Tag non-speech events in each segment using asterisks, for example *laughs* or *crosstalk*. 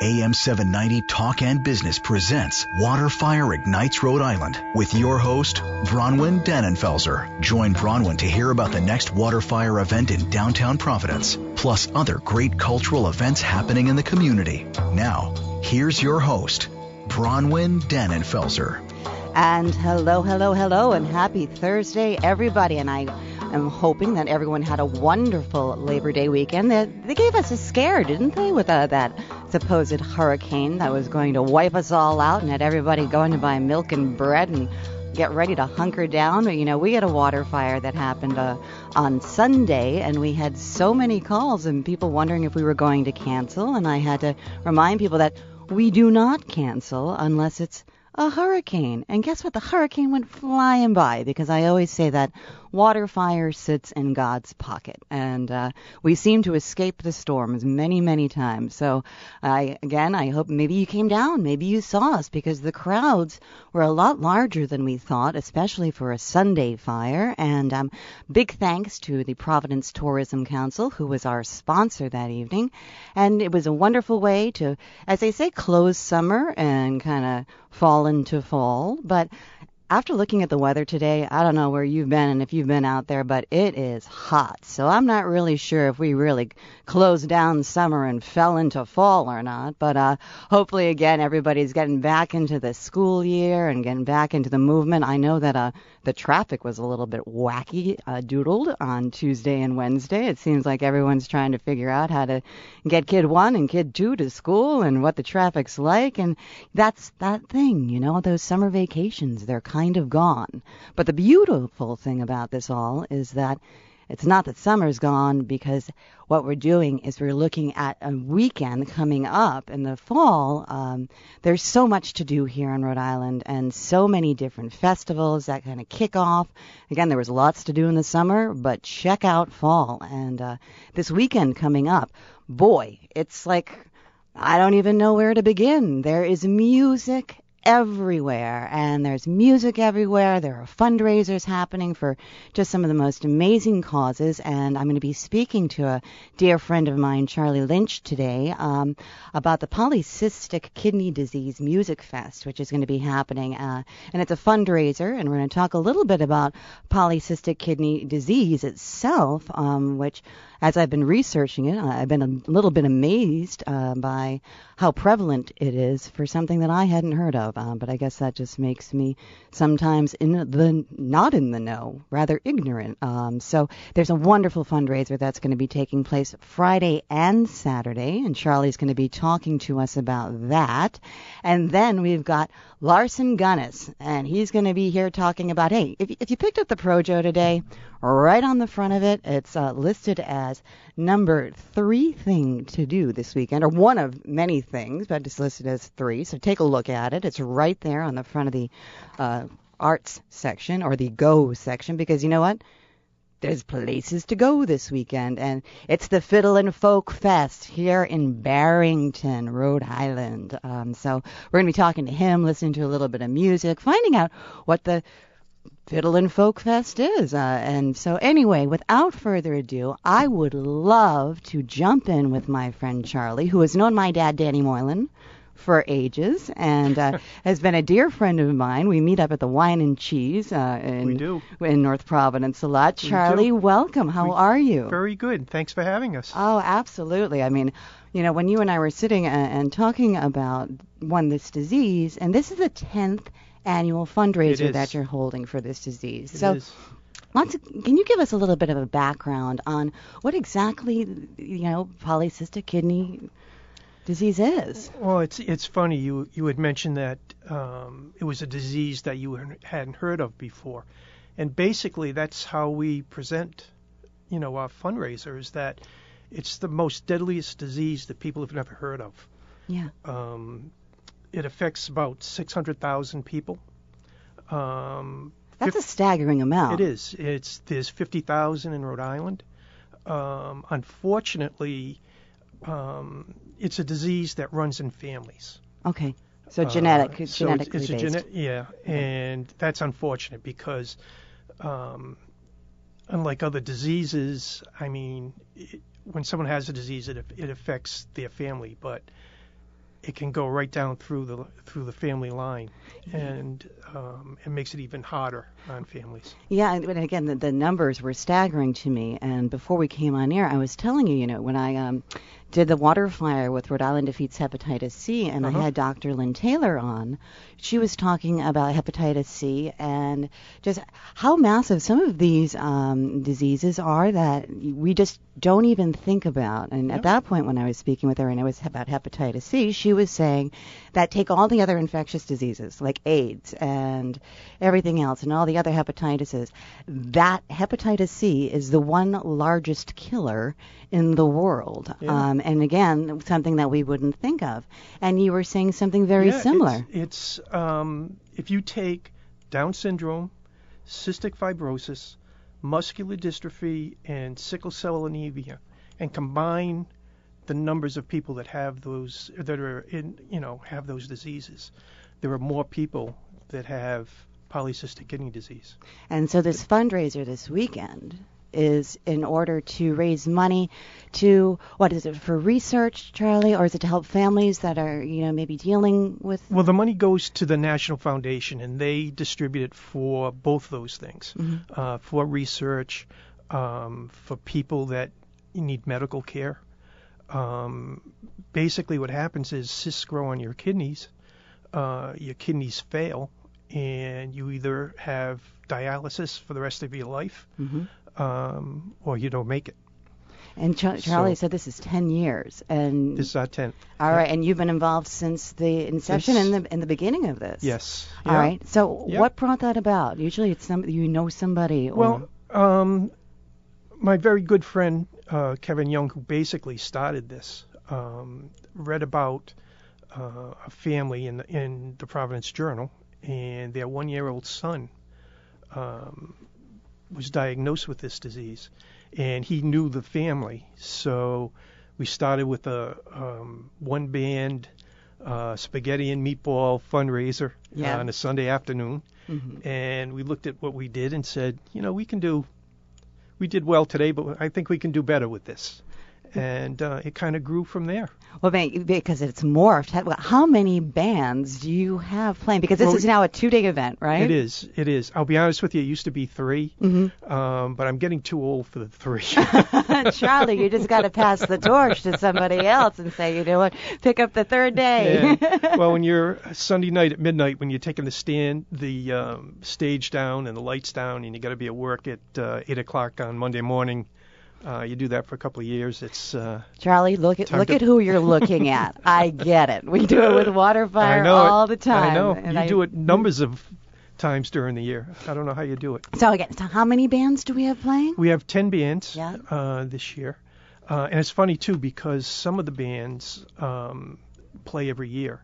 AM 790 Talk and Business presents Water Fire Ignites Rhode Island with your host, Bronwyn Dannenfelser. Join Bronwyn to hear about the next water fire event in downtown Providence, plus other great cultural events happening in the community. Now, here's your host, Bronwyn Dannenfelser. And hello, hello, hello, and happy Thursday, everybody. And I am hoping that everyone had a wonderful Labor Day weekend. They, they gave us a scare, didn't they, with uh, that supposed hurricane that was going to wipe us all out and had everybody going to buy milk and bread and get ready to hunker down. But you know, we had a water fire that happened uh, on Sunday, and we had so many calls and people wondering if we were going to cancel. And I had to remind people that we do not cancel unless it's a hurricane. And guess what? The hurricane went flying by because I always say that water fire sits in God's pocket. And uh, we seem to escape the storms many, many times. So, I again, I hope maybe you came down, maybe you saw us because the crowds were a lot larger than we thought, especially for a Sunday fire. And um, big thanks to the Providence Tourism Council, who was our sponsor that evening. And it was a wonderful way to, as they say, close summer and kind of fall into fall. But after looking at the weather today, I don't know where you've been and if you've been out there, but it is hot. So I'm not really sure if we really closed down summer and fell into fall or not. But uh, hopefully, again, everybody's getting back into the school year and getting back into the movement. I know that uh, the traffic was a little bit wacky uh, doodled on Tuesday and Wednesday. It seems like everyone's trying to figure out how to get kid one and kid two to school and what the traffic's like. And that's that thing, you know, those summer vacations, they're kind of gone. But the beautiful thing about this all is that it's not that summer's gone because what we're doing is we're looking at a weekend coming up in the fall. Um, there's so much to do here in Rhode Island and so many different festivals that kind of kick off. Again, there was lots to do in the summer, but check out fall. And uh, this weekend coming up, boy, it's like I don't even know where to begin. There is music everywhere and there's music everywhere. There are fundraisers happening for just some of the most amazing causes. And I'm going to be speaking to a dear friend of mine, Charlie Lynch, today um, about the Polycystic Kidney Disease Music Fest, which is going to be happening. Uh, and it's a fundraiser. And we're going to talk a little bit about polycystic kidney disease itself, um, which as I've been researching it, I've been a little bit amazed uh, by how prevalent it is for something that I hadn't heard of. Uh, but I guess that just makes me sometimes in the not in the know, rather ignorant. Um, so there's a wonderful fundraiser that's going to be taking place Friday and Saturday, and Charlie's going to be talking to us about that. And then we've got Larson Gunnis, and he's going to be here talking about hey, if, if you picked up the Projo today, right on the front of it, it's uh, listed as number three thing to do this weekend, or one of many things, but it's listed as three. So take a look at it. It's right there on the front of the uh, arts section or the go section, because you know what? There's places to go this weekend, and it's the Fiddle and Folk Fest here in Barrington, Rhode Island. Um, so we're going to be talking to him, listening to a little bit of music, finding out what the Fiddle and Folk Fest is. Uh, and so, anyway, without further ado, I would love to jump in with my friend Charlie, who has known my dad, Danny Moylan, for ages and uh, *laughs* has been a dear friend of mine. We meet up at the Wine and Cheese uh, in, we do. in North Providence a lot. Charlie, welcome. How we, are you? Very good. Thanks for having us. Oh, absolutely. I mean, you know, when you and I were sitting and, and talking about one this disease, and this is the 10th annual fundraiser that you're holding for this disease. It so, is. Lots of, can you give us a little bit of a background on what exactly, you know, polycystic kidney disease is? Well, it's it's funny you you had mentioned that um, it was a disease that you hadn't heard of before, and basically that's how we present, you know, our fundraisers that it's the most deadliest disease that people have never heard of. Yeah. Um, it affects about 600,000 people. Um, That's a staggering amount. It is. It's there's 50,000 in Rhode Island. Um, unfortunately, um, it's a disease that runs in families. Okay. So genetic, Uh, so genetically it's, it's based. gene- yeah, and that's unfortunate because, um, unlike other diseases, I mean, it, when someone has a disease, it it affects their family, but it can go right down through the through the family line, and um, it makes it even harder on families. Yeah, and again, the, the numbers were staggering to me. And before we came on air, I was telling you, you know, when I um, did the water flyer with Rhode Island Defeats Hepatitis C, and Uh-huh. I had Dr. Lynn Taylor on, she was talking about hepatitis C and just how massive some of these um, diseases are that we just don't even think about. And Yep. at that point, when I was speaking with her and it was about hepatitis C, she was saying that take all the other infectious diseases like AIDS and everything else and all the other hepatitises, that hepatitis C is the one largest killer in the world. Yeah. Um, and again, something that we wouldn't think of. And you were saying something very Yeah, similar. It's, it's um, if you take Down syndrome, cystic fibrosis, muscular dystrophy, and sickle cell anemia, and combine the numbers of people that have those that are in you know have those diseases, there are more people that have polycystic kidney disease. And so this fundraiser this weekend is in order to raise money to what is it for research, Charlie, or is it to help families that are you know maybe dealing with? Well, the money goes to the National Foundation, and they distribute it for both those things, uh, for research, um, for people that need medical care. Um, basically, what happens is cysts grow on your kidneys, uh, your kidneys fail, and you either have dialysis for the rest of your life, um, or you don't make it. And Char- Charlie So- said this is 10 years, and This is our 10th. all right, and you've been involved since the inception Since- in the in the beginning of this. Yes. All Yeah. right. So Yeah. what brought that about? Usually it's somebody you know somebody. Or, Well, um, my very good friend uh, Kevin Young, who basically started this, um, read about uh, a family in the, in the Providence Journal, and their one-year-old son um, was diagnosed with this disease, and he knew the family, so we started with a um, one band uh, spaghetti and meatball fundraiser Yeah. on a Sunday afternoon Mhm. and we looked at what we did and said, you know, we can do, we did well today, but I think we can do better with this. And uh, it kind of grew from there. Well, because it's morphed. How- How many bands do you have playing? Because this Well, is now a two-day event, right? It is, it is. I'll be honest with you, it used to be 3 mm-hmm. um, but I'm getting too old for the three. *laughs* Charlie, you just got to pass the torch to somebody else and say, you know what, pick up the third day. Yeah. *laughs* well, when you're Sunday night at midnight, when you're taking the stand, the um, stage down and the lights down, and you got to be at work at uh, eight o'clock on Monday morning, uh, you do that for a couple of years. It's uh, Charlie, look at look at who you're looking at. *laughs* I get it. We do it with water fire all it. the time. I know. and you I- do it *laughs* numbers of times during the year. I don't know how you do it. So again, so how many bands do we have playing? We have 10 bands Yeah. uh, this year. Uh, and it's funny, too, because some of the bands um, play every year.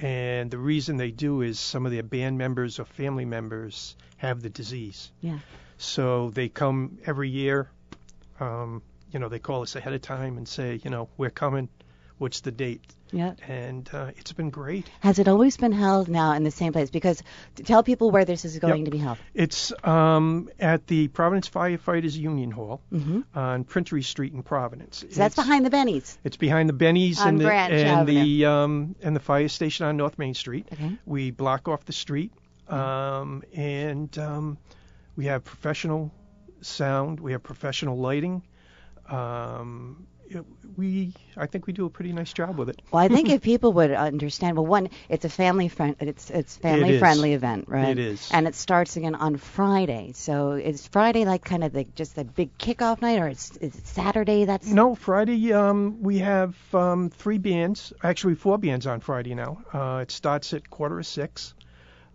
And the reason they do is some of their band members or family members have the disease. Yeah. So they come every year. Um, you know, they call us ahead of time and say, you know, we're coming. What's the date? Yeah. And uh, it's been great. Has it always been held now in the same place? Because tell people where this is going Yep. to be held. It's um, at the Providence Firefighters Union Hall hmm on Printery Street in Providence. So that's behind the Bennies. It's behind the Bennies On and the Branch and Avenue. the um, and the fire station on North Main Street. Okay. We block off the street, um, and um, we have professional sound. We have professional lighting. Um, we I think we do a pretty nice job with it. Well, I think if *laughs* people would understand, well, one, it's a family friend, it's it's family is. friendly event, right? It is. And it starts again on Friday. So is Friday like kind of the just the big kickoff night, or is, is it Saturday? That's No, Friday um, we have um, three bands, actually four bands on Friday now. Uh, it starts at quarter of six,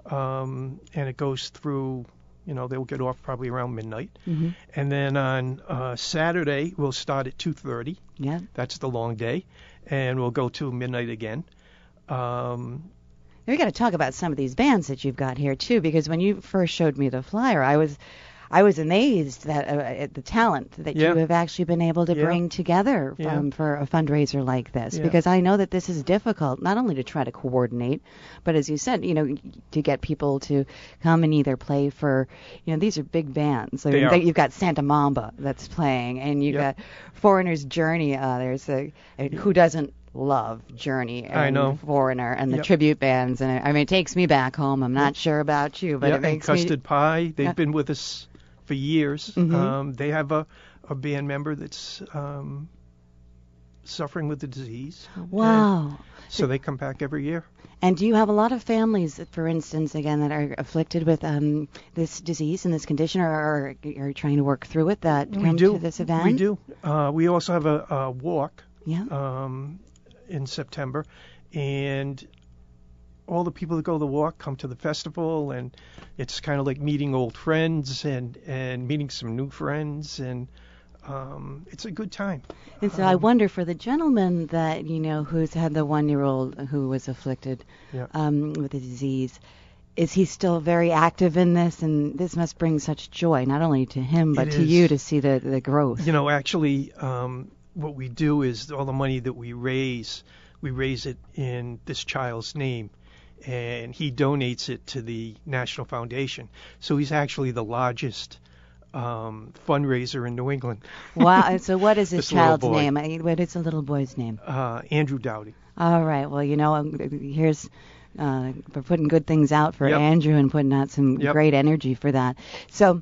um, and it goes through. You know, they'll get off probably around midnight, Mhm. and then on uh, Saturday we'll start at 2:30. yeah. That's the long day, and we'll go to midnight again. Um, We got to talk about some of these bands that you've got here too, because when you first showed me the flyer, I was, I was amazed that uh, at the talent that Yeah. you have actually been able to Yeah. bring together Yeah. um, for a fundraiser like this. Yeah. Because I know that this is difficult, not only to try to coordinate, but as you said, you know, to get people to come and either play for, you know, these are big bands. I mean, you've got Santa Mamba that's playing, and you've Yep. got Foreigner's Journey. Uh, there's a, a who doesn't love Journey and I know. Foreigner and the Yep. tribute bands, and I mean, it takes me back home. I'm not sure about you, but yeah, it and makes Custard me. Pie. They've Yeah. been with us for years. Mhm. Um, they have a, a band member that's um, suffering with the disease. Wow. so they come back every year. And do you have a lot of families, for instance, again, that are afflicted with um, this disease and this condition, or are, are trying to work through it that we come do. to this event? We do. Uh, we also have a, a walk Yeah. um, in September, and all the people that go to the walk come to the festival, and it's kind of like meeting old friends and and meeting some new friends, and um, it's a good time. And so I Um, wonder for the gentleman that you know who's had the one-year-old who was afflicted Yeah. um, with the disease, is he still very active in this? And this must bring such joy not only to him but to is. you to see the the growth. You know, actually, um, what we do is all the money that we raise, we raise it in this child's name, and he donates it to the National Foundation. So he's actually the largest um, fundraiser in New England. wow. So *laughs* what is this, This child's name? I- What is the little boy's name? Uh, Andrew Dowdy. All right. Well, you know, um, here's uh, for putting good things out for Yep. Andrew and putting out some Yep. great energy for that. So,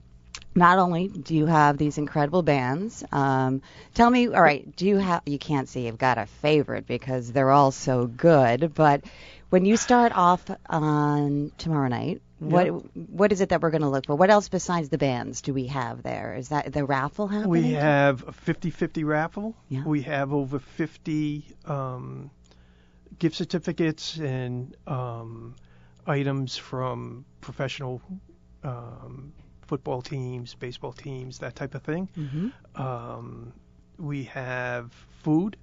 not only do you have these incredible bands, um, tell me, all right, do you have? You can't say you've got a favorite because they're all so good, but when you start off on tomorrow night. What Yep. what is it that we're going to look for? What else besides the bands do we have there? Is that the raffle happening? We have a 50-50 raffle. Yeah. We have over 50 um, gift certificates and um, items from professional um, football teams, baseball teams, that type of thing. hmm Um, we have food,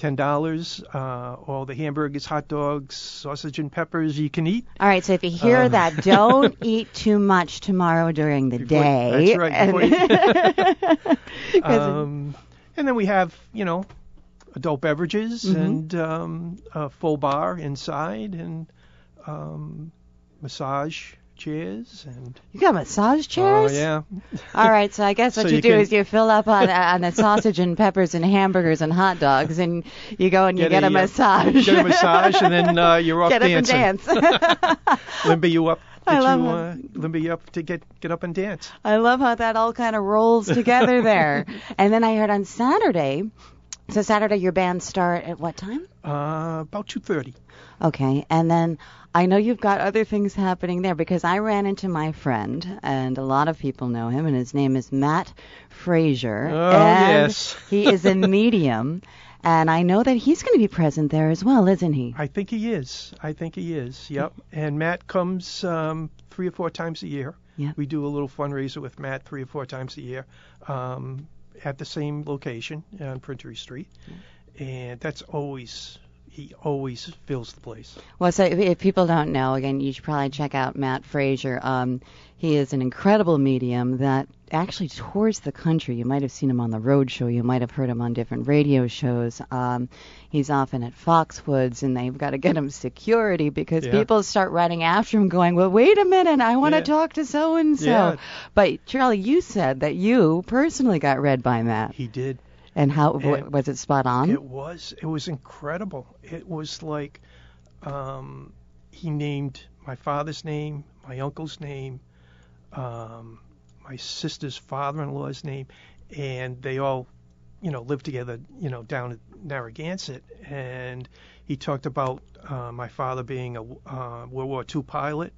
ten dollars. Uh, all the hamburgers, hot dogs, sausage and peppers you can eat. All right, so if you hear Uh, that, don't *laughs* eat too much tomorrow during the Before- day. that's right, And- *laughs* *laughs* Um, and then we have, you know, adult beverages Mhm. and um, a full bar inside and um, massage chairs and you got massage chairs? Oh yeah. All right, so I guess *laughs* what So you, you do can- is you fill up on *laughs* on the sausage and peppers and hamburgers and hot dogs, and you go and you Get get, a, a, uh, massage. Get a massage and then uh, *laughs* you're off get up and dance. Limber you up. I love you, uh, up to get get up and dance. I love how that all kind of rolls together there. and then I heard on Saturday. So Saturday your bands start at what time? Uh, about 2:30. Okay, and then I know you've got other things happening there because I ran into my friend, and a lot of people know him, and his name is Matt Fraser. Oh, and yes. he is a *laughs* medium, and I know that he's going to be present there as well, isn't he? I think he is. I think he is. Yep. And Matt comes um, three or four times a year. Yeah. We do a little fundraiser with Matt three or four times a year um, at the same location on Printery Street, and that's always he always fills the place. Well, so if, if people don't know, again, you should probably check out Matt Fraser. Um, he is an incredible medium that actually tours the country. You might have seen him on the road show. You might have heard him on different radio shows. Um, he's often at Foxwoods, and they've got to get him security because Yeah. people start running after him, going, "Well, wait a minute, I want to Yeah. talk to so and so." But Charlie, you said that you personally got read by Matt, He did. And how And was it spot on? It was. It was incredible. It was like um, he named my father's name, my uncle's name, um, my sister's father-in-law's name, and they all, you know, lived together, you know, down at Narragansett. And he talked about uh, my father being a uh, World War II pilot.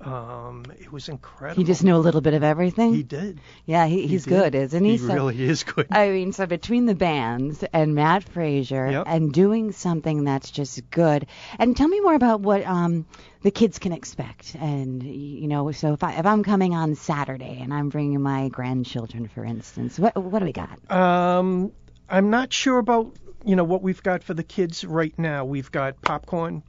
Um, it was incredible. he just knew a little bit of everything. He did. yeah, he, He he's did. good, isn't he? He So- really is good. I mean, so between the bands and Matt Fraser Yep. and doing something that's just good, and tell me more about what um, the kids can expect. And you know, so if I if I'm coming on Saturday and I'm bringing my grandchildren, for instance, what what do we got? Um, I'm not sure about you know what we've got for the kids right now. We've got popcorn.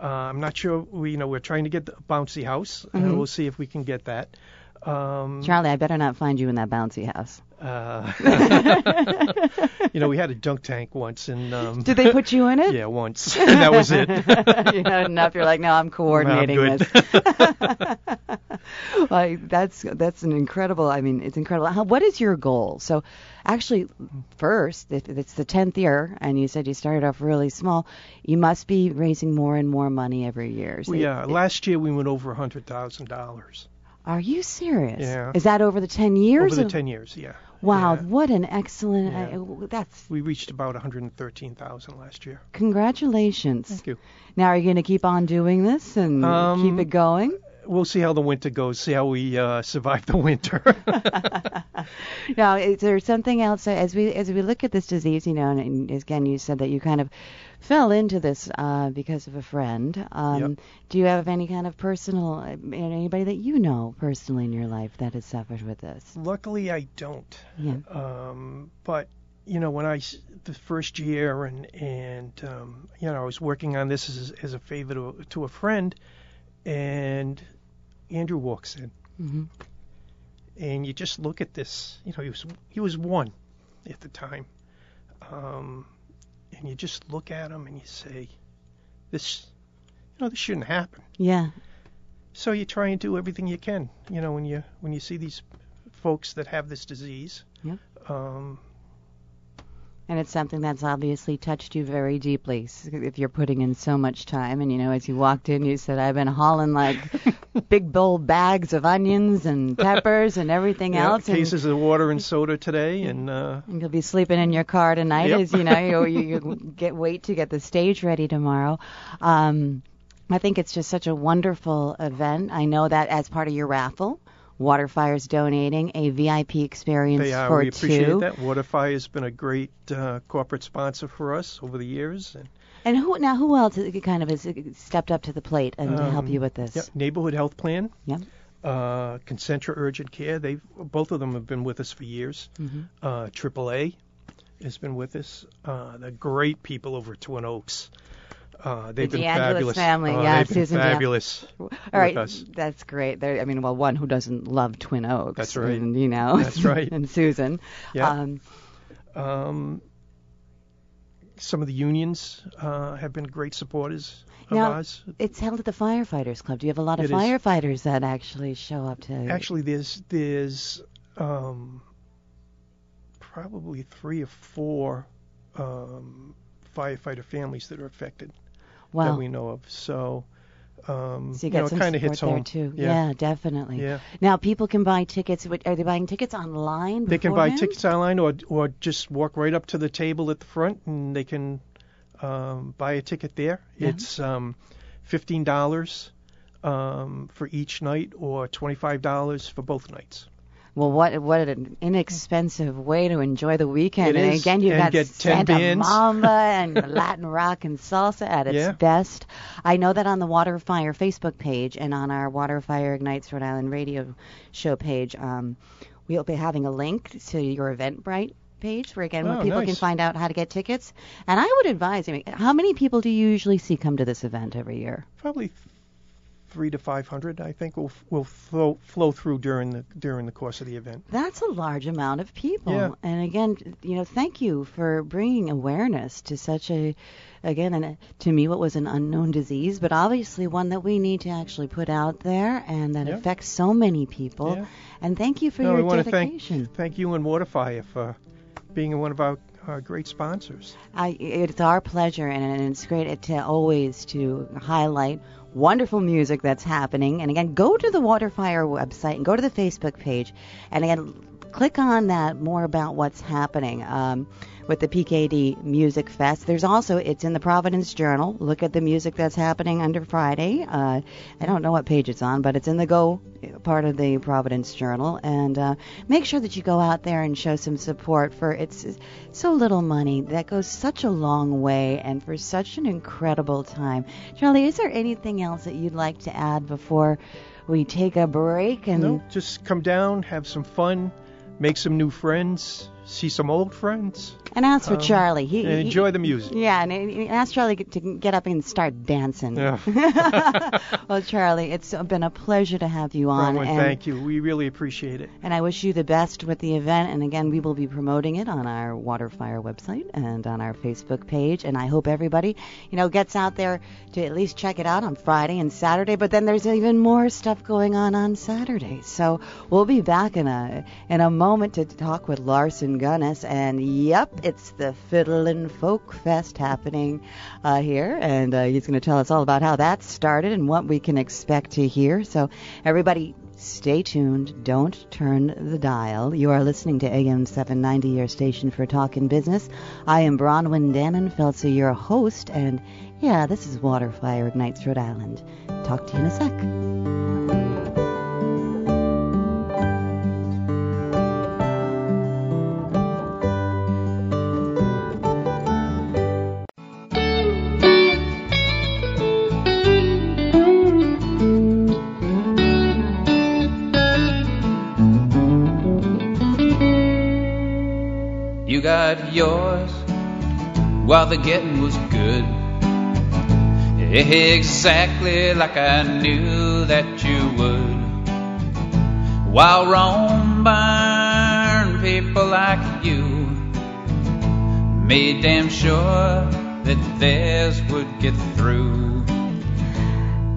Uh, I'm not sure. We you know we're trying to get the bouncy house. Uh, Mhm. we'll see if we can get that. Um, Charlie, I better not find you in that bouncy house. uh, *laughs* you know we had a dunk tank once and um, Did they put you in it? yeah once and *laughs* *laughs* that was it. you had enough. You're like, no, I'm coordinating good. this. *laughs* like that's that's an incredible. I mean, it's incredible. How, what is your goal? So, actually, first, if it's the tenth year, and you said you started off really small, you must be raising more and more money every year. So Well, yeah, last year we went over a hundred thousand dollars Are you serious? Yeah. Is that over the ten years? over the ten years. Yeah. Wow, Yeah. what an excellent. Yeah. Uh, that's We reached about 113,000 last year. congratulations. Thank you. Now, are you going to keep on doing this and Um, keep it going? We'll see how the winter goes. See how we uh, survive the winter. *laughs* Now, is there something else uh, as we as we look at this disease? You know, and, and again, you said that you kind of fell into this uh, because of a friend. Um, Yep. Do you have any kind of personal uh, anybody that you know personally in your life that has suffered with this? Luckily, I don't. Yeah. Um, but you know, when I the first year and and um, you know I was working on this as as a favor to to a friend, and Andrew walks in, hmm and you just look at this. You know, he was he was one at the time, um, and you just look at him and you say, this, you know, this shouldn't happen. Yeah. So you try and do everything you can. You know, when you when you see these folks that have this disease, yeah. um, And it's something that's obviously touched you very deeply. If you're putting in so much time, and you know, as you walked in, you said, "I've been hauling like *laughs* big bowl bags of onions and *laughs* peppers and everything yeah, else." and- cases of water and soda today, and uh, And You'll be sleeping in your car tonight Yep. as you know you, you, you *laughs* get wait to get the stage ready tomorrow. Um, I think it's just such a wonderful event. I know that as part of your raffle, Waterfire's donating a VIP experience they are. for We appreciate two. that. Waterfire has been a great uh, corporate sponsor for us over the years. And, And who now who else kind of has stepped up to the plate and to help Um, you with this? yeah, neighborhood health plan, Yep. uh, Concentra Urgent Care. They both of them have been with us for years. hmm Uh, AAA has been with us. Uh, the great people over at Twin Oaks. Uh, they've been DeAngelis fabulous. family, Uh, yeah, they've been Susan Dan- fabulous. All right, us. that's great. There, I mean, well, one who doesn't love Twin Oaks. That's right. And, you know. That's right. *laughs* and Susan. Yeah. Um, Um, some of the unions uh, have been great supporters of Now- ours. It's held at the Firefighters Club. Do you have a lot of It is. firefighters that actually show up to? Actually, there's there's um, probably three or four um, firefighter families that are affected well, that we know of. So, um, so you you know, it kind of hits home. too. Yeah. definitely. Yeah. Now people can buy tickets. Are they buying tickets online? They can buy tickets online or or just walk right up to the table at the front and they can um, buy a ticket there. Yeah. It's um, fifteen dollars um, for each night or twenty five dollars for both nights. Well, what what an inexpensive way to enjoy the weekend. It and is, again, you've and got get 10 Santa bands. Mamba *laughs* and Latin rock and salsa at its Yeah. best. I know that on the Waterfire Facebook page and on our Waterfire Ignites Rhode Island radio show page, um, we'll be having a link to your Eventbrite page where again where Oh, people can find out how to get tickets. And I would advise, I mean, how many people do you usually see come to this event every year? Probably three to five hundred, I think, will will flow flow through during the during the course of the event. That's a large amount of people. Yeah. And again, you know, thank you for bringing awareness to such a, again, and to me, what was an unknown disease, but obviously one that we need to actually put out there and that Yeah. affects so many people. Yeah. And thank you for no, your we to thank dedication. thank you and Waterfire for being one of our, our great sponsors. I, it's our pleasure, and, and it's great to always to highlight wonderful music that's happening. And again, go to the Waterfire website and go to the Facebook page, and again, click on that more about what's happening. Um, with the PKD Music Fest. There's also it's in the Providence Journal. Look at the music that's happening under Friday. Uh, I don't know what page it's on, but it's in the Go part of the Providence Journal. And uh, make sure that you go out there and show some support for it's so little money that goes such a long way and for such an incredible time. Charlie, is there anything else that you'd like to add before we take a break? And No, just come down, have some fun, make some new friends, see some old friends, And as for Um, Charlie, he, he- enjoy the music. Yeah, and, and ask Charlie to get up and start dancing. Yeah. *laughs* well, Charlie, it's been a pleasure to have you on. Bronwyn, and, thank you. We really appreciate it. and I wish you the best with the event. And again, we will be promoting it on our Waterfire website and on our Facebook page. And I hope everybody, you know, gets out there to at least check it out on Friday and Saturday. But then there's even more stuff going on on Saturday. So we'll be back in a in a moment to talk with Larson Gunnis. And yep, it's the Fiddlin' Folk Fest happening uh, here, and uh, he's going to tell us all about how that started and what we can expect to hear. So everybody. Stay tuned. Don't turn the dial. You are listening to AM 790, your station for talking business. I am Bronwyn Dannenfelser, your host, and yeah, this is Waterfire Ignites Rhode Island. Talk to you in a sec. Yours while the getting was good. Exactly like I knew that you would. While Rome burned people like you made damn sure that theirs would get through.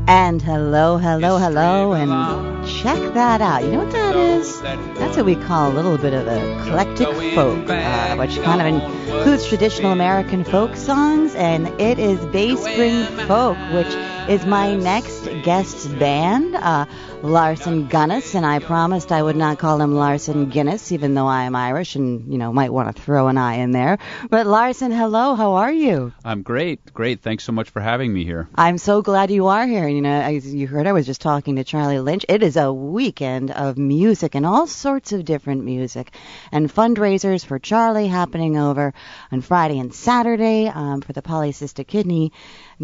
And hello, hello, History hello, and check that out. You know what that is? That's what we call a little bit of eclectic folk, uh, which kind of includes traditional American folk songs, and it is Bay Spring Folk, which is my next guest's band, uh, Larson Guinness, and I promised I would not call him Larson Guinness, even though I am Irish and, you know, might want to throw an I in there. But Larson, hello, how are you? I'm great, great. Thanks so much for having me here. I'm so glad you are here. You know, as you heard, I was just talking to Charlie Lynch. It is a weekend of music and all sorts of different music, and fundraisers for Charlie happening over on Friday and Saturday um, for the Polycystic Kidney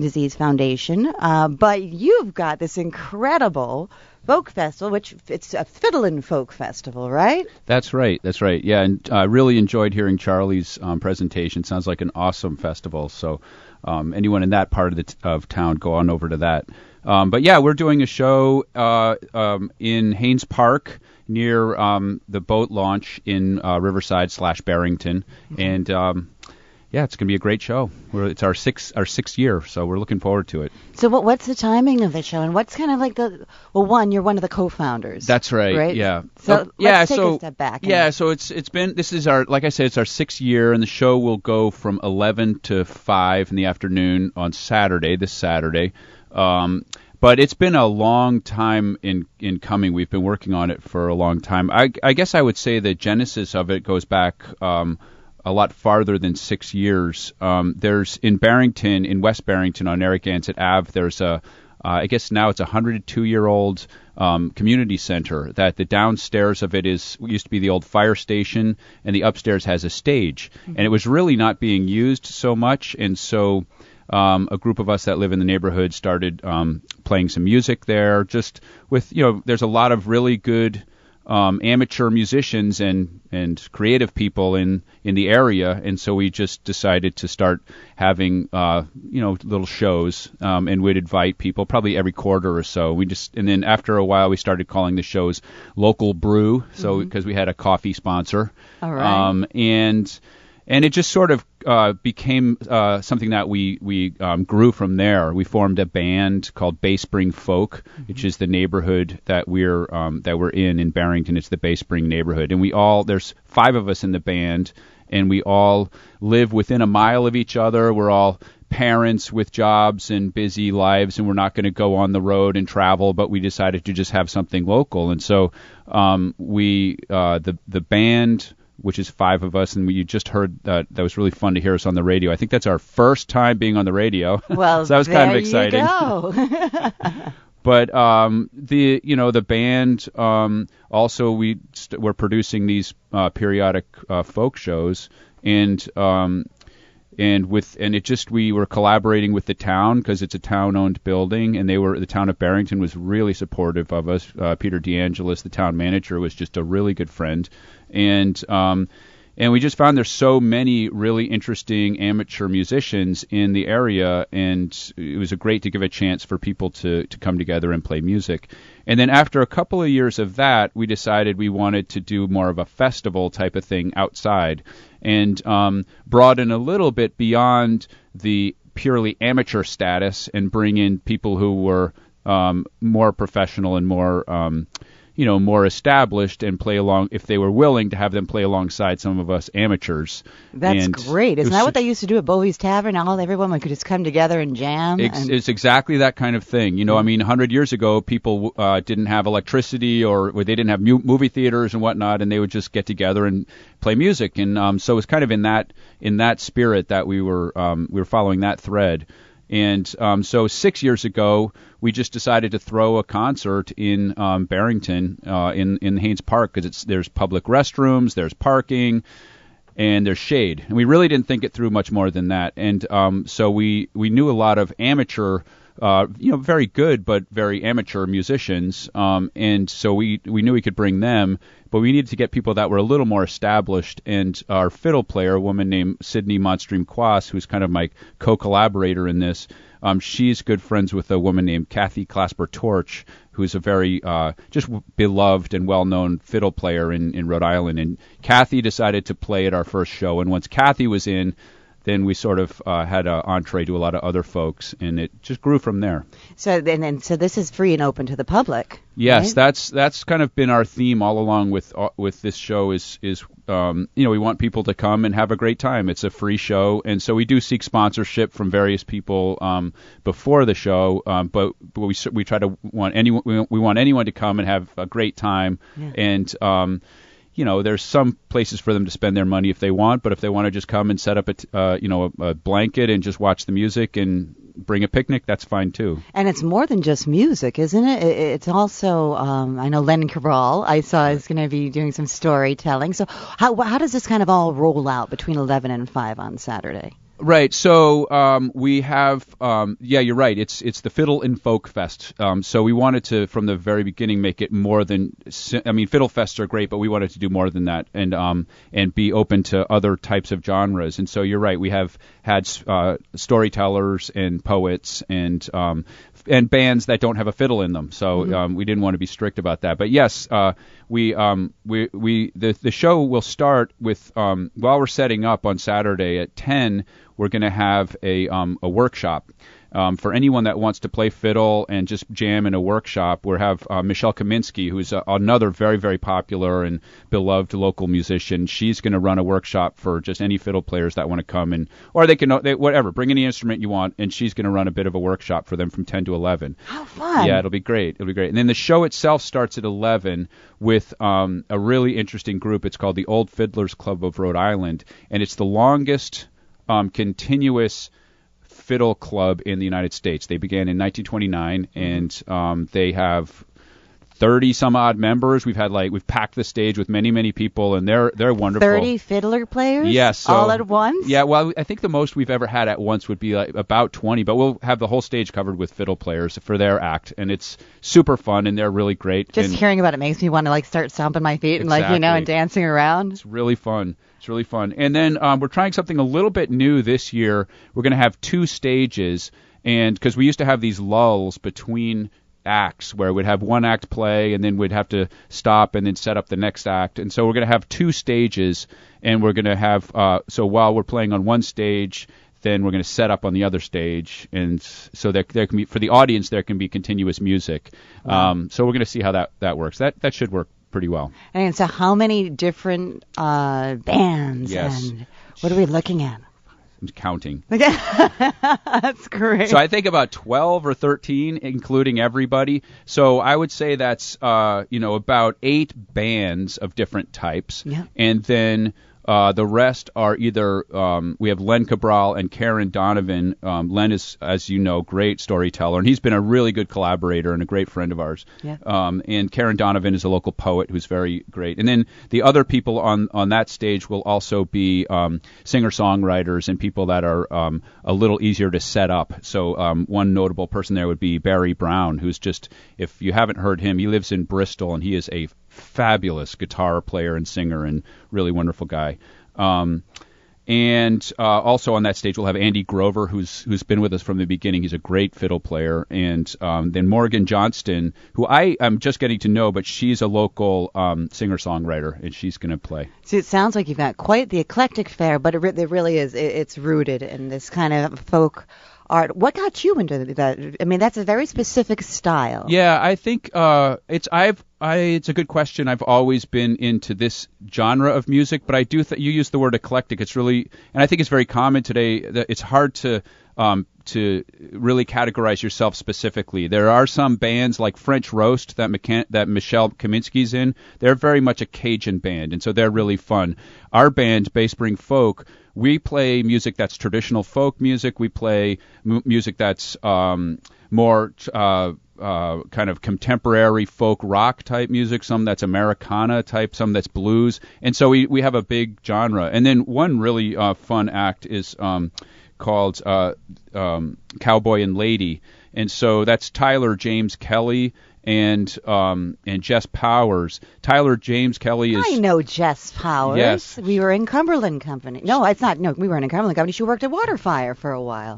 Disease Foundation. Uh, but you've got this incredible folk festival, which it's a fiddlin' folk festival, right? That's right, that's right. Yeah, and I uh, really enjoyed hearing Charlie's um, presentation. Sounds like an awesome festival. So, um, anyone in that part of the t- of town, go on over to that. Um, but yeah, we're doing a show uh, um, in Haines Park near um, the boat launch in uh, Riverside slash Barrington, and um, yeah, it's going to be a great show. We're, it's our sixth our sixth year, so we're looking forward to it. So, what, what's the timing of the show, and what's kind of like the well, one, you're one of the co-founders. That's right. Right? Yeah. So Oh, let's yeah. take so a step back. yeah. So it's it's been this is our like I said it's our sixth year and the show will go from 11 to 5 in the afternoon on Saturday this Saturday. Um, but it's been a long time in in coming. We've been working on it for a long time. I, I guess I would say the genesis of it goes back um, a lot farther than six years. Um, there's in Barrington, in West Barrington on Narragansett Ave, there's a uh, I guess now it's a 102 year old um, community center. That the downstairs of it is used to be the old fire station, and the upstairs has a stage. And it was really not being used so much, and so um, a group of us that live in the neighborhood started um, playing some music there. Just with you know, there's a lot of really good um, amateur musicians and and creative people in in the area, and so we just decided to start having uh, you know little shows, um, and we'd invite people probably every quarter or so. We just and then after a while we started calling the shows local brew, so because we had a coffee sponsor, All right. um, and and it just sort of uh, became uh, something that we we um, grew from there. We formed a band called Bay Spring Folk, which is the neighborhood that we're um, that we're in in Barrington. It's the Bay Spring neighborhood, and we all there's five of us in the band, and we all live within a mile of each other. We're all parents with jobs and busy lives, and we're not going to go on the road and travel. But we decided to just have something local, and so um, we uh, the the band which is five of us, and we you just heard that that was really fun to hear us on the radio. I think that's our first time being on the radio. *laughs* Well, so that was kind of exciting. *laughs* But um, the you know the band um, also we st- we're producing these uh, periodic uh, folk shows and um, and with and it just we were collaborating with the town because it's a town-owned building and they were the town of Barrington was really supportive of us. Uh, Peter DeAngelis, the town manager, was just a really good friend and um, and we just found there's so many really interesting amateur musicians in the area, and it was a great to give a chance for people to to come together and play music. And then after a couple of years of that, we decided we wanted to do more of a festival type of thing outside, and um, broaden a little bit beyond the purely amateur status and bring in people who were um, more professional and more um, you know more established and play along if they were willing to have them play alongside some of us amateurs. That's And great. Isn't was that what they used to do at Bowie's Tavern? All everyone could just come together and jam. It's, and, it's exactly that kind of thing. You know, I mean, 100 years ago, people uh, didn't have electricity or, or they didn't have mu- movie theaters and whatnot, and they would just get together and play music. And um, so it was kind of in that in that spirit that we were um, we were following that thread. And um, so six years ago, we just decided to throw a concert in um, Barrington, uh, in in Haines Park, because it's there's public restrooms, there's parking, and there's shade. And we really didn't think it through much more than that. And um, so we we knew a lot of amateur. Uh, you know, very good but very amateur musicians, um, and so we we knew we could bring them, but we needed to get people that were a little more established. And our fiddle player, a woman named Sydney Monstream Quas, who's kind of my co-collaborator in this, um, she's good friends with a woman named Kathy Clasper Torch, who's a very uh, just beloved and well-known fiddle player in, in Rhode Island. And Kathy decided to play at our first show. And once Kathy was in, then we sort of uh, had an entree to a lot of other folks, and it just grew from there. so then, then so this is free and open to the public. Yes, right? that's that's kind of been our theme all along with uh, with this show is is um, you know we want people to come and have a great time. It's a free show, and so we do seek sponsorship from various people um, before the show, um, but, but we we try to want anyone we, we want anyone to come and have a great time, Yeah. and um, you know, there's some places for them to spend their money if they want, but if they want to just come and set up a, t- uh, you know, a, a blanket and just watch the music and bring a picnic, that's fine too. And it's more than just music, isn't it? It- It's also, um, I know Len Cabral, I saw is going to be doing some storytelling. So how how does this kind of all roll out between 11 and 5 on Saturday? Right. So um, we have, um, yeah, you're right. It's it's the Fiddle and Folk Fest. Um, so we wanted to, from the very beginning, make it more than. I mean, Fiddle Fests are great, but we wanted to do more than that, and um, and be open to other types of genres. And so you're right. We have had uh, storytellers and poets and um, and bands that don't have a fiddle in them. So um, we didn't want to be strict about that. But yes, uh, we um, we we the the show will start with um, while we're setting up on Saturday at 10. We're going to have a um, a workshop. Um, for anyone that wants to play fiddle and just jam in a workshop, we have uh, Michelle Kaminsky, who's uh, another very, very popular and beloved local musician. She's going to run a workshop for just any fiddle players that want to come and, or they can, they, whatever, bring any instrument you want, and she's going to run a bit of a workshop for them from 10 to 11. How fun! Yeah, it'll be great. It'll be great. And then the show itself starts at 11 with um, a really interesting group. It's called the Old Fiddlers Club of Rhode Island, and it's the longest um, continuous fiddle club in the United States. They began in 1929, and um, they have 30 some odd members. We've had like we've packed the stage with many many people, and they're they're wonderful. 30 fiddler players? Yes, so, all at once? Yeah, well, I think the most we've ever had at once would be like about 20, but we'll have the whole stage covered with fiddle players for their act, and it's super fun, and they're really great. Just and hearing about it makes me want to like start stomping my feet and like you know and dancing around. It's really fun. It's really fun. And then um, we're trying something a little bit new this year. We're going to have two stages, and because we used to have these lulls between acts where we'd have one act play and then we'd have to stop and then set up the next act. And so we're going to have two stages, and we're going to have uh, so while we're playing on one stage. Then we're going to set up on the other stage, and so that there can be for the audience there can be continuous music. Um, so we're going to see how that that works. That that should work pretty well. And so how many different uh, bands Yes. and what are we looking at? I'm counting. *laughs* That's great. So I think about 12 or 13, including everybody. So I would say that's uh, you know about eight bands of different types, Yeah. and then. Uh, the rest are either um, we have Len Cabral and Karen Donovan. Um, Len is, as you know, great storyteller, and he's been a really good collaborator and a great friend of ours. Yeah. Um, and Karen Donovan is a local poet who's very great. And then the other people on on that stage will also be um, singer songwriters and people that are um, a little easier to set up. So um, one notable person there would be Barry Brown, who's just if you haven't heard him, he lives in Bristol and he is a fabulous guitar player and singer and really wonderful guy. Um, and uh, also on that stage we'll have Andy Grover, who's who's been with us from the beginning. He's a great fiddle player, and um, then Morgan Johnston, who I am just getting to know, but she's a local um, singer-songwriter, and she's going to play. See, it sounds like you've got quite the eclectic fare, but it, re- it really is. It, it's rooted in this kind of folk art. What got you into that? I mean, that's a very specific style. Yeah, I think uh, it's I've I it's a good question. I've always been into this genre of music, but I do th- you use the word eclectic. It's really and I think it's very common today. That it's hard to um, to really categorize yourself specifically. There are some bands like French Roast that McCann- that Michelle Kaminsky's in. They're very much a Cajun band, and so they're really fun. Our band, Bayspring Folk, we play music that's traditional folk music. We play music that's um, more uh, uh, kind of contemporary folk rock type music, some that's Americana type, some that's blues, and so we we have a big genre. And then one really uh, fun act is um, called uh, um, Cowboy and Lady, and so that's Tyler James Kelly and um, and Jess Powers. Tyler James Kelly is I know Jess Powers. Yes. We were in Cumberland Company. No, it's not. No, we weren't in Cumberland Company. She worked at Waterfire for a while.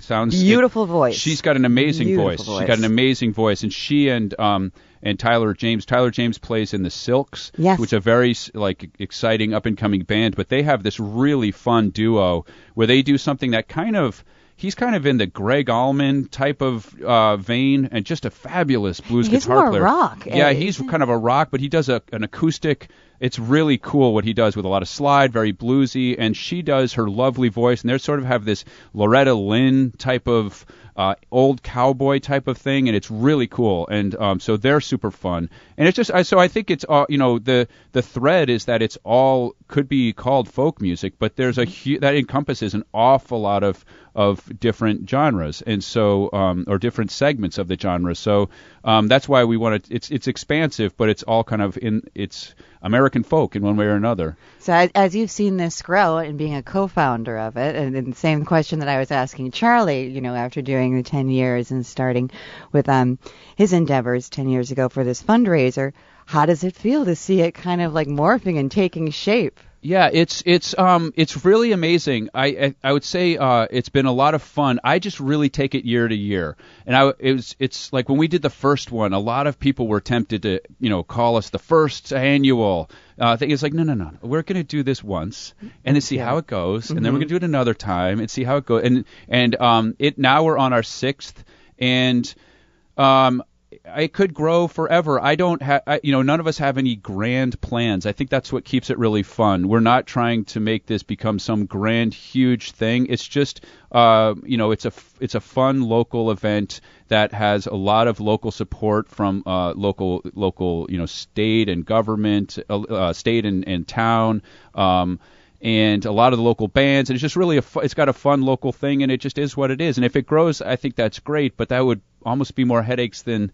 sounds Beautiful voice. She's got an amazing Beautiful voice. voice. She's got an amazing voice, and she and um and Tyler James. Tyler James plays in the Silks, Yes. which is a very like exciting up and coming band. But they have this really fun duo where they do something that kind of. He's kind of in the Gregg Allman type of uh, vein, and just a fabulous blues He's guitar more player. rock, Yeah, uh, he's kind of a rock, but he does a, an acoustic. It's really cool what he does with a lot of slide, very bluesy, and she does her lovely voice, and they sort of have this Loretta Lynn type of uh, old cowboy type of thing, and it's really cool. And um, so they're super fun, and it's just I, so I think it's all you know the the thread is that it's all could be called folk music, but there's a hu- that encompasses an awful lot of of different genres, and so um, or different segments of the genre. So um, that's why we want to. It's it's expansive, but it's all kind of in it's American folk in one way or another. So as, as you've seen this grow and being a co-founder of it, and, and the same question that I was asking Charlie, you know, after doing the 10 years and starting with um his endeavors 10 years ago for this fundraiser, how does it feel to see it kind of like morphing and taking shape? Yeah, it's it's um it's really amazing. I I, I would say uh it's been a lot of fun. I just really take it year to year, and I it was it's like when we did the first one, a lot of people were tempted to you know call us the first annual. Uh, thing. It's like no no no, we're gonna do this once and then see how it goes, and then we're gonna do it another time and see how it goes. And and um it now we're on our sixth, and um it could grow forever. I don't have, you know, none of us have any grand plans. I think that's what keeps it really fun. We're not trying to make this become some grand, huge thing. It's just, uh, you know, it's a it's a fun local event that has a lot of local support from uh, local, local, you know, state and government, uh, uh, state and, and town. Um, and a lot of the local bands, and it's just really a fu- it's got a fun local thing, and it just is what it is. And if it grows, I think that's great, but that would almost be more headaches than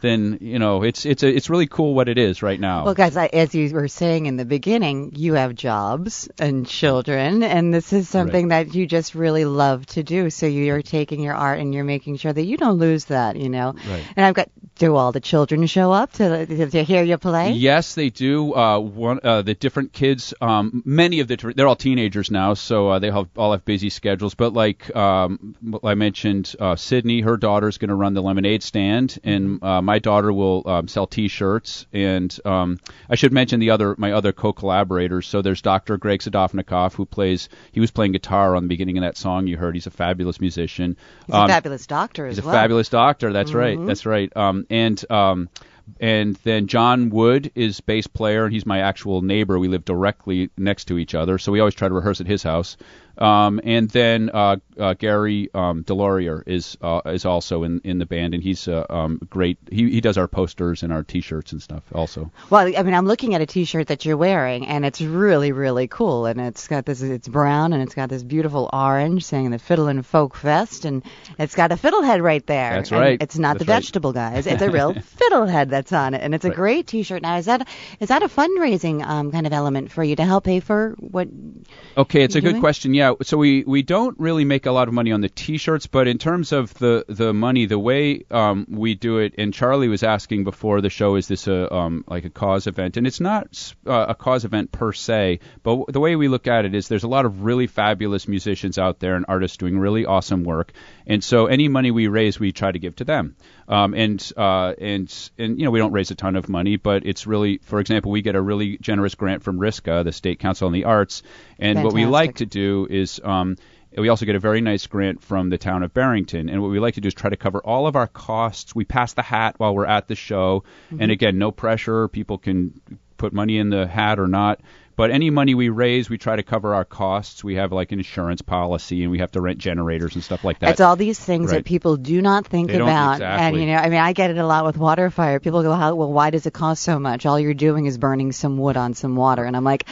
than you know. It's it's a, it's really cool what it is right now. Well, guys, I, as you were saying in the beginning, you have jobs and children, and this is something that you just really love to do. So you're taking your art and you're making sure that you don't lose that, you know. Right. And I've got do all the children show up to to, hear you play? Yes, they do. Uh, one, uh, the different kids, um, many of the, they're all teenagers now, so uh, they have, all have busy schedules. But like um, I mentioned, uh, Sydney, her daughter's going to run the lemonade stand, and my daughter will um, sell T-shirts. And um, I should mention the other, my other co-collaborators. So there's Dr. Greg Sadovnikov, who plays, he was playing guitar on the beginning of that song you heard. He's a fabulous musician. He's a Um, fabulous doctor as He's a fabulous doctor. That's right. That's right. Um, and um, and then John Wood is bass player, and he's my actual neighbor. We live directly next to each other, so we always try to rehearse at his house. Um, and then uh, uh, Gary um, Delorier is uh, is also in, in the band, and he's uh, um, great. He he does our posters and our T-shirts and stuff also. Well, I mean, I'm looking at a T-shirt that you're wearing, and it's really, really cool. And it's got this, it's brown, and it's got this beautiful orange saying the Fiddle and Folk Fest, and it's got a fiddlehead right there. That's And right. It's not That's the right. vegetable guys; it's a real *laughs* fiddlehead that's on it, and it's a Right. great T-shirt. Now, is that is that a fundraising um, kind of element for you to help pay for what? Okay, it's a You good question. Yeah, Yeah, so we, we don't really make a lot of money on the T-shirts, but in terms of the, the money, the way um, we do it, and Charlie was asking before the show, is this a um, like a cause event? And it's not uh, a cause event per se, but the way we look at it is there's a lot of really fabulous musicians out there and artists doing really awesome work, and so any money we raise, we try to give to them. Um, and uh, and and you know we don't raise a ton of money, but it's really, for example, we get a really generous grant from RISCA, the State Council on the Arts, and what we like to do is um, we also get a very nice grant from the town of Barrington, and what we like to do is try to cover all of our costs. We pass the hat while we're at the show, Mm-hmm. and again, no pressure. People can put money in the hat or not. But any money we raise, we try to cover our costs. We have like an insurance policy, and we have to rent generators and stuff like that. It's all these things Right. that people do not think They about. And you know, I mean, I get it a lot with water fire. People go, "How? Well, why does it cost so much? All you're doing is burning some wood on some water." And I'm like,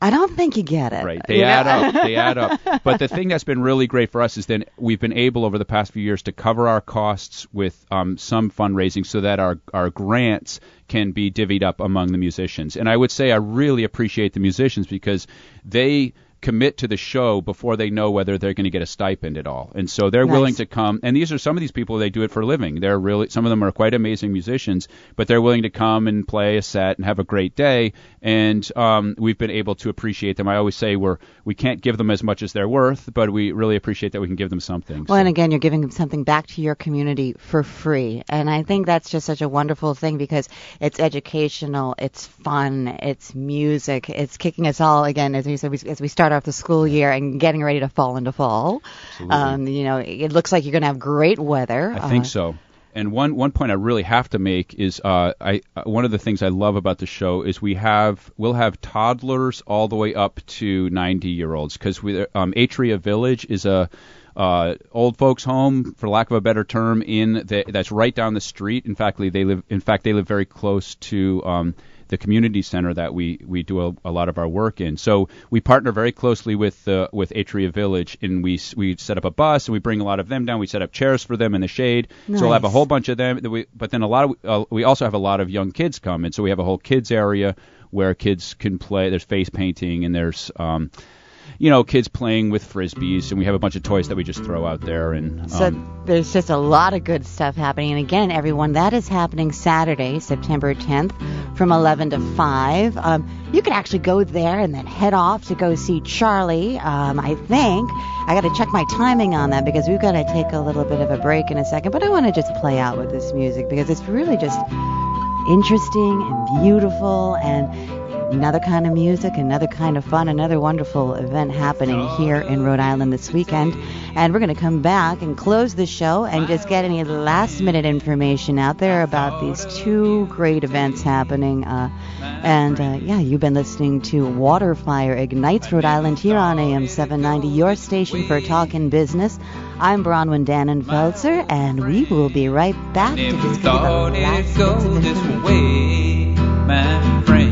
I don't think you get it. Right. They You know? add up. They *laughs* add up. But the thing that's been really great for us is then we've been able over the past few years to cover our costs with um, some fundraising so that our our grants can be divvied up among the musicians. And I would say I really appreciate the musicians because they commit to the show before they know whether they're going to get a stipend at all. And so they're Nice. willing to come and these are some of these people they do it for a living. They're really some of them are quite amazing musicians, but they're willing to come and play a set and have a great day and um, we've been able to appreciate them. I always say we're we can't give them as much as they're worth, but we really appreciate that we can give them something. Well, So- and again, you're giving them something back to your community for free. And I think that's just such a wonderful thing because it's educational, it's fun, it's music, it's kicking us all, again, as we said, we- as we start off the school year and getting ready to fall into fall. Um, you know, it looks like you're going to have great weather. I think Uh, so. And one one point I really have to make is uh, I uh, one of the things I love about the show is we have we'll have toddlers all the way up to 90 year olds because we um, Atria Village is a uh, old folks home for lack of a better term in the, that's right down the street. In fact, they live in fact they live very close to um, the community center that we we do a, a lot of our work in. So we partner very closely with uh, with Atria Village, and we s- we set up a bus and we bring a lot of them down. We set up chairs for them in the shade. So we'll have a whole bunch of them. that we- But then a lot of uh, we also have a lot of young kids come, and so we have a whole kids area where kids can play. There's face painting and there's um, you know kids playing with frisbees, and we have a bunch of toys that we just throw out there. And So um, there's just a lot of good stuff happening. And again, everyone, that is happening Saturday, September 10th from 11 to 5. Um, you can actually go there and then head off to go see Charlie. Um, I think I got to check my timing on that because we've got to take a little bit of a break in a second. But I want to just play out with this music because it's really just interesting and beautiful and another kind of music, another kind of fun, another wonderful event happening here in Rhode Island this weekend. And we're going to come back and close the show and just get any last minute information out there about these two great events happening. Uh, and uh, yeah, you've been listening to Water Fire Ignites Rhode Island here on AM 790, your station for talking business. I'm Bronwyn Dannenfelser, and we will be right back to just give you the last go of information. my friend.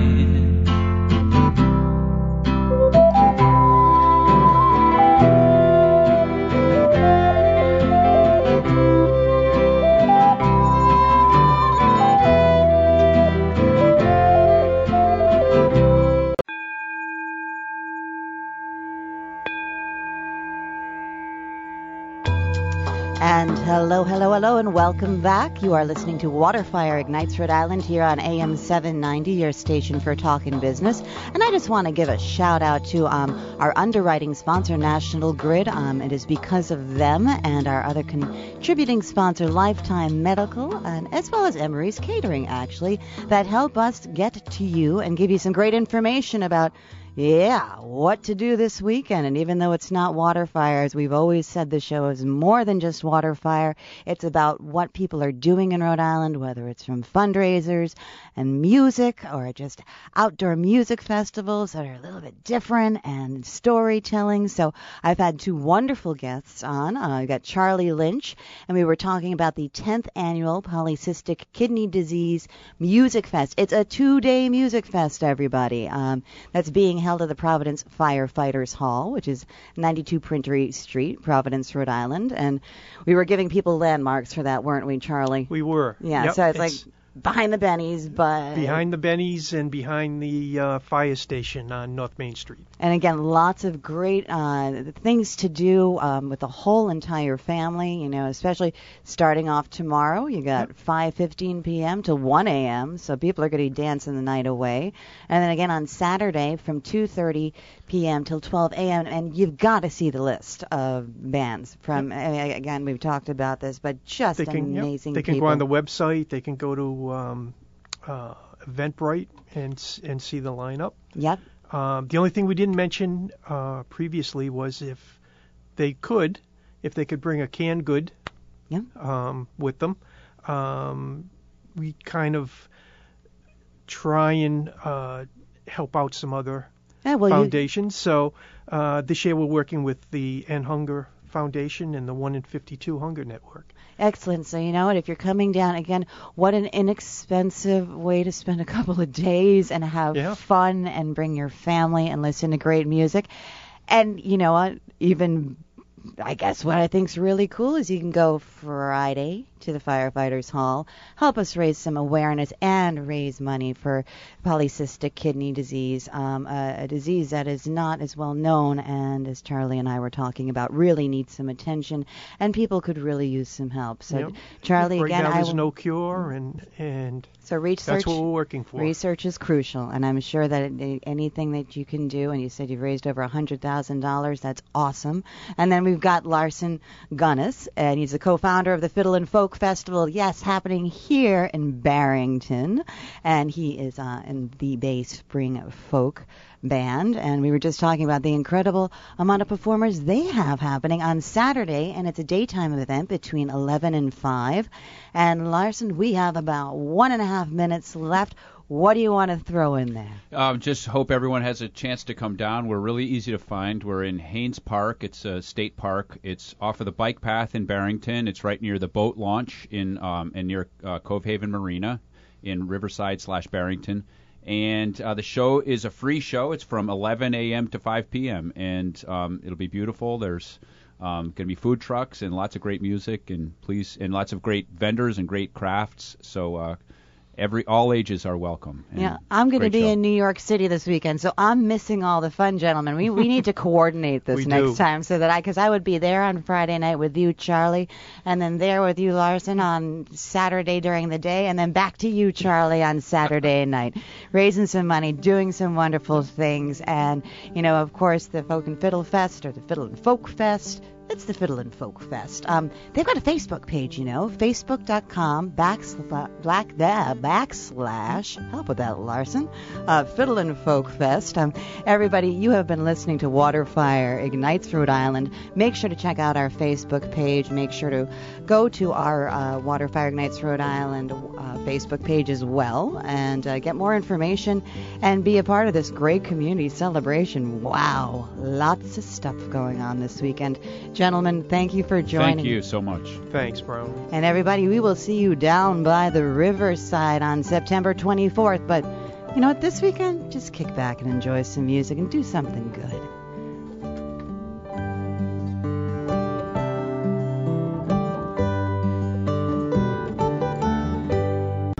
Hello, hello, hello, and welcome back. You are listening to Waterfire Ignites Rhode Island here on AM 790, your station for talking business. And I just want to give a shout out to um, our underwriting sponsor, National Grid. Um, it is because of them and our other contributing sponsor, Lifetime Medical, and as well as Emery's Catering, actually, that help us get to you and give you some great information about yeah, what to do this weekend. And even though it's not water fire, as we've always said, the show is more than just water fire. It's about what people are doing in Rhode Island, whether it's from fundraisers and music or just outdoor music festivals that are a little bit different and storytelling. So I've had two wonderful guests on. Uh, I got Charlie Lynch, and we were talking about the 10th annual Polycystic Kidney Disease Music Fest. It's a two-day music fest, everybody. Um, that's being held at the Providence Firefighters Hall, which is 92 Printery Street, Providence, Rhode Island. And we were giving people landmarks for that, weren't we, Charlie? We were. Yeah, Yep, so it's like behind the Benny's, but behind the Benny's and behind the uh, fire station on North Main Street. And again, lots of great uh, things to do um, with the whole entire family. You know, especially starting off tomorrow. You got 5:15 p.m. to 1 a.m. So people are going to be dancing the night away. And then again on Saturday from 2:30 p.m. till 12 a.m. And you've got to see the list of bands from. uh, Again, we've talked about this, but just They can yep, amazing they can people. go on the website. They can go to um, uh, Eventbrite and and see the lineup. Yep. Um, the only thing we didn't mention uh, previously was if they could, if they could bring a canned good Yeah. um, with them. Um, we kind of try and uh, help out some other Yeah, well, you, foundations. So uh, this year we're working with the End Hunger Foundation and the One in 52 Hunger Network. Excellent. So you know what? If you're coming down again, what an inexpensive way to spend a couple of days and have Yeah. fun and bring your family and listen to great music. And you know what? Even I guess what I think's really cool is you can go Friday to the firefighters hall, help us raise some awareness and raise money for polycystic kidney disease, um, a, a disease that is not as well known and as Charlie and I were talking about really needs some attention and people could really use some help. So Yep. Charlie right again, now I there's will, no cure, and and so research that's what we're working for. Research is crucial, and I'm sure that it, anything that you can do, and you said you've raised over $100,000, that's awesome. And then we've got Larson Gunnis, and he's the co-founder of the Fiddle and Folk Festival, yes, happening here in Barrington, and he is uh, in the Bay Spring Folk Band, and we were just talking about the incredible amount of performers they have happening on Saturday, and it's a daytime event between 11 and 5. And Larson, we have about one and a half minutes left. What do you want to throw in there? Um, just hope everyone has a chance to come down. We're really easy to find. We're in Haines Park. It's a state park. It's off of the bike path in Barrington. It's right near the boat launch in um, and near uh, Cove Haven Marina in Riverside slash Barrington. And uh, the show is a free show. It's from 11 a.m. to 5 p.m. and um, it'll be beautiful. There's um, going to be food trucks and lots of great music and please and lots of great vendors and great crafts. So uh, every all ages are welcome. And Yeah, I'm going to be show. in New York City this weekend, so I'm missing all the fun, gentlemen. We we need to *laughs* coordinate this We next do. time so that I, because I would be there on Friday night with you, Charlie, and then there with you, Larson, on Saturday during the day, and then back to you, Charlie, on Saturday *laughs* night, raising some money, doing some wonderful things, and you know, of course, the Folk and Fiddle Fest or the Fiddle and Folk Fest. It's the Fiddle and Folk Fest. Um, they've got a Facebook page, you know, facebook.com backslash black backslash help with that Larson, uh, Fiddle and Folk Fest. Um, everybody, you have been listening to Waterfire Ignites Rhode Island. Make sure to check out our Facebook page. Make sure to go to our uh, Waterfire Ignites Rhode Island uh, Facebook page as well and uh, get more information and be a part of this great community celebration. Wow, lots of stuff going on this weekend. Gentlemen, thank you for joining. Thank you so much. Thanks, bro. And everybody, we will see you down by the riverside on September 24th. But you know what? This weekend, just kick back and enjoy some music and do something good.